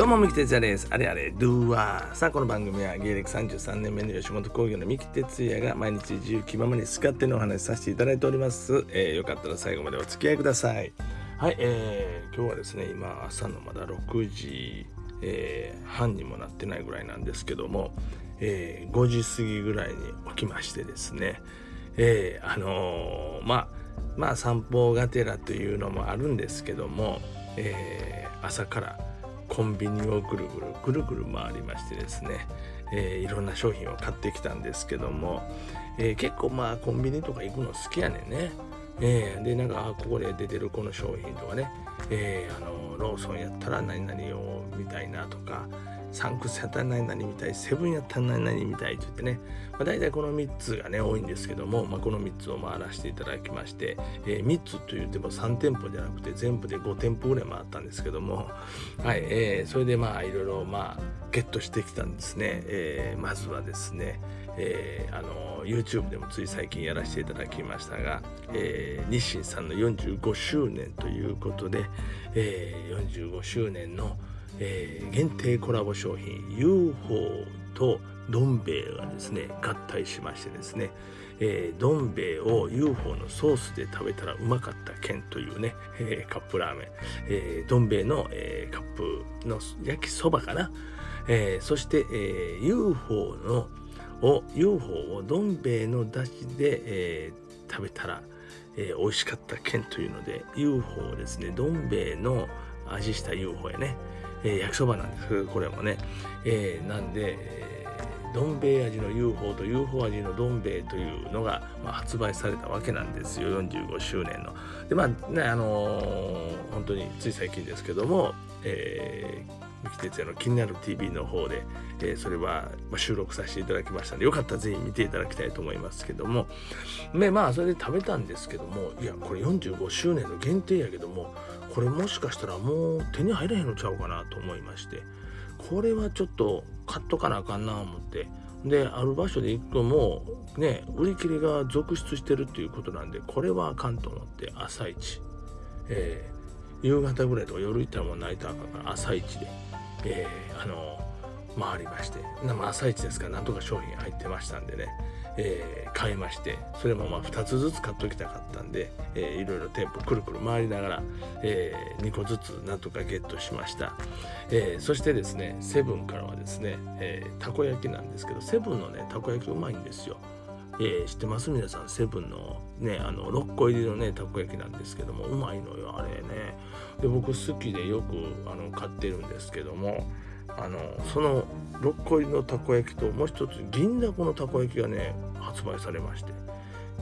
どうも、三木哲也です。あれあれ、ドゥーワー。さあ、この番組は芸歴33年目の吉本興業の三木哲也が毎日自由気ままに好き勝手のお話しさせていただいております。えー、よかったら最後までお付き合いください。はい、えー、今日はですね、今、朝のまだ6時、えー、半にもなってないぐらいなんですけども、えー、5時過ぎぐらいに起きましてですね、えー、あのー、まあ、まあ散歩がてらというのもあるんですけども、えー、朝からコンビニをぐるぐるぐるぐる回りましてですね、えー、いろんな商品を買ってきたんですけども、えー、結構まあコンビニとか行くの好きやねんね。えー、でなんかここで出てるこの商品とかね、えー、あのローソンやったら何々を見たいなとかサンクスやったら何々みたいセブンやったら何々みたいって言ってね、まあ、大体この3つがね多いんですけども、まあ、この3つを回らせていただきまして、えー、3つと言っても3店舗じゃなくて全部で5店舗ぐらい回ったんですけどもはい、えー、それでまあいろいろまあゲットしてきたんですね、えー、まずはですね、えー、あの YouTube でもつい最近やらせていただきましたが、えー、日清さんの45周年ということで、えー、45周年の「えー、限定コラボ商品 UFO とどん兵衛がですね合体しましてですね、えー、どん兵衛を UFO のソースで食べたらうまかった県というね、えー、カップラーメン、えー、どん兵衛の、えー、カップの焼きそばかな、えー、そして、えー、UFO のを UFO をどん兵衛の出汁で、えー、食べたら、えー、美味しかった県というので UFO をですねどん兵衛の味した UFO やね、えー、焼きそばなんですこれもね、えー、なんで、えー、どん兵衛味の UFO と UFO 味のどん兵衛というのが、まあ、発売されたわけなんですよ。45周年の。でまあねあのー、本当につい最近ですけども、えー三木哲也の気になる TV の方で、えー、それは収録させていただきましたのでよかったらぜひ見ていただきたいと思いますけども。でまあそれで食べたんですけどもいやこれ45周年の限定やけどもこれもしかしたらもう手に入らへんのちゃうかなと思いましてこれはちょっと買っとかなあかんな思って。である場所で行くともうね売り切れが続出してるっていうことなんでこれはあかんと思って朝一、えー、夕方ぐらいとか夜行ったらもう泣いたらあかんから朝一で、えー、あの回りまして。朝一ですからなんとか商品入ってましたんでね。えー、買いましてそれもまあ2つずつ買っときたかったんで、えー、いろいろ店舗くるくる回りながら、えー、2個ずつなんとかゲットしました、えー、そしてですねセブンからはですね、えー、たこ焼きなんですけどセブンのねたこ焼きうまいんですよ。えー、知ってます？皆さんセブンのねあの6個入りのねたこ焼きなんですけどもうまいのよあれね。で僕好きでよくあの買ってるんですけどもあのその6個入りのたこ焼きともう一つ銀だこのたこ焼きがね発売されまして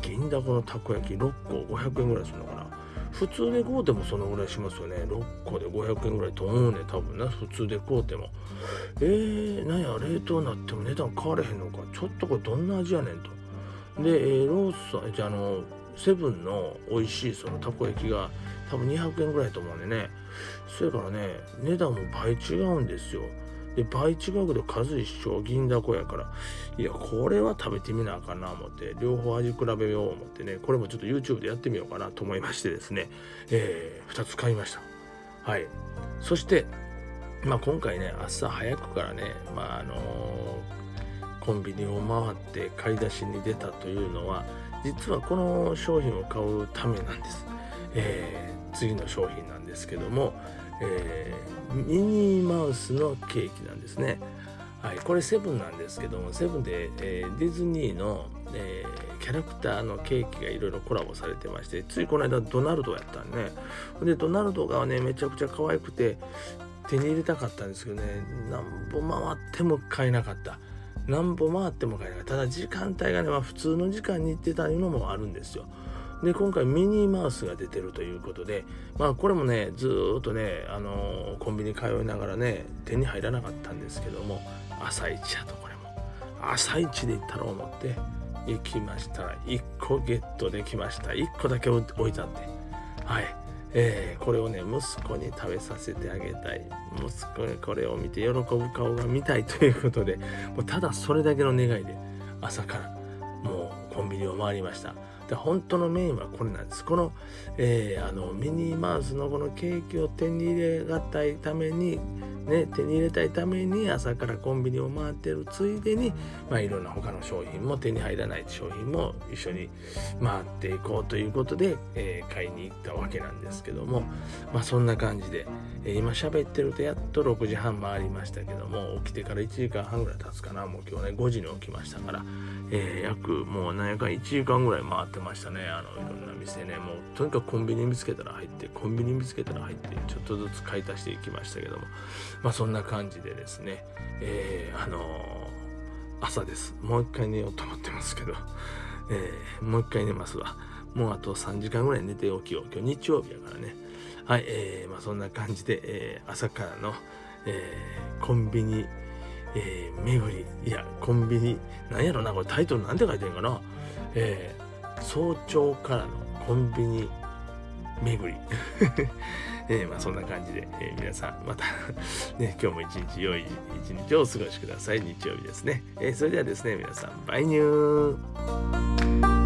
銀だこのたこ焼き6個500円ぐらいするのかな。普通で買うてもそのぐらいしますよね。6個で500円ぐらいと思うね多分な。普通で買うても。えー、なんや冷凍になっても値段変われへんのか。ちょっとこれどんな味やねんと。で、えー、ローソンじゃあのセブンの美味しいそのたこ焼きが多分200円ぐらいと思うんでね。それからね値段も倍違うんですよ。で倍違うけど数一緒。銀だこやから。いやこれは食べてみなあかんな思って。両方味比べよう思ってね。これもちょっと YouTube でやってみようかなと思いましてですね、えー、2つ買いました。はい。そしてまあ今回ね朝早くからねまああのー、コンビニを回って買い出しに出たというのは実はこの商品を買うためなんです、えー、次の商品なんですけども、えー、ミニーマウスのケーキなんですね。はい、これセブンなんですけどもセブンで、えー、ディズニーの、えー、キャラクターのケーキがいろいろコラボされてましてついこの間ドナルドやったんね。でドナルドがねめちゃくちゃ可愛くて手に入れたかったんですけどね。なんぼ回っても買えなかった。なんぼ回っても買えなかった。ただ時間帯がね、まあ、普通の時間に行ってたいうのもあるんですよ。で今回ミニマウスが出てるということでまあこれもねずっとねあのー、コンビニ通いながらね手に入らなかったんですけども朝一やとこれも。朝一で行ったろう思って行きました。1個ゲットできました。1個だけ置いたんで。はい。えー、これをね息子に食べさせてあげたい。息子にこれを見て喜ぶ顔が見たいということでもうただそれだけの願いで朝からもうコンビニを回りました。で本当のメインはこれなんです。この,、えー、あのミニマウスのこのケーキを手に入れがたいためにね、手に入れたいために朝からコンビニを回ってるついでに、まあ、いろんな他の商品も手に入らない商品も一緒に回っていこうということで、えー、買いに行ったわけなんですけども、まあ、そんな感じで、えー、今喋ってるとやっと6時半回りましたけども起きてから1時間半ぐらい経つかな。もう今日ね5時に起きましたから、えー、約もう何やかん1時間ぐらい回ってってましたねあのいろんな店ねもうとにかくコンビニ見つけたら入ってコンビニ見つけたら入ってちょっとずつ買い足していきましたけどもまあそんな感じでですね、えー、あのー、朝です。もう一回寝ようと思ってますけど、えー、もう一回寝ますわ。もうあと3時間ぐらい寝ておきよう。今日日曜日やからね。はい、えー、まあそんな感じで、えー、朝からの、えー、コンビニ、えー、巡り、いや、コンビニ、なんやろな、これタイトルなんて書いてんかな。えー、早朝からのコンビニ巡り。えー、まあそんな感じで、えー、皆さんまたね、今日も一日良い一日をお過ごしください。日曜日ですね。えー、それではですね、皆さん、バイニュー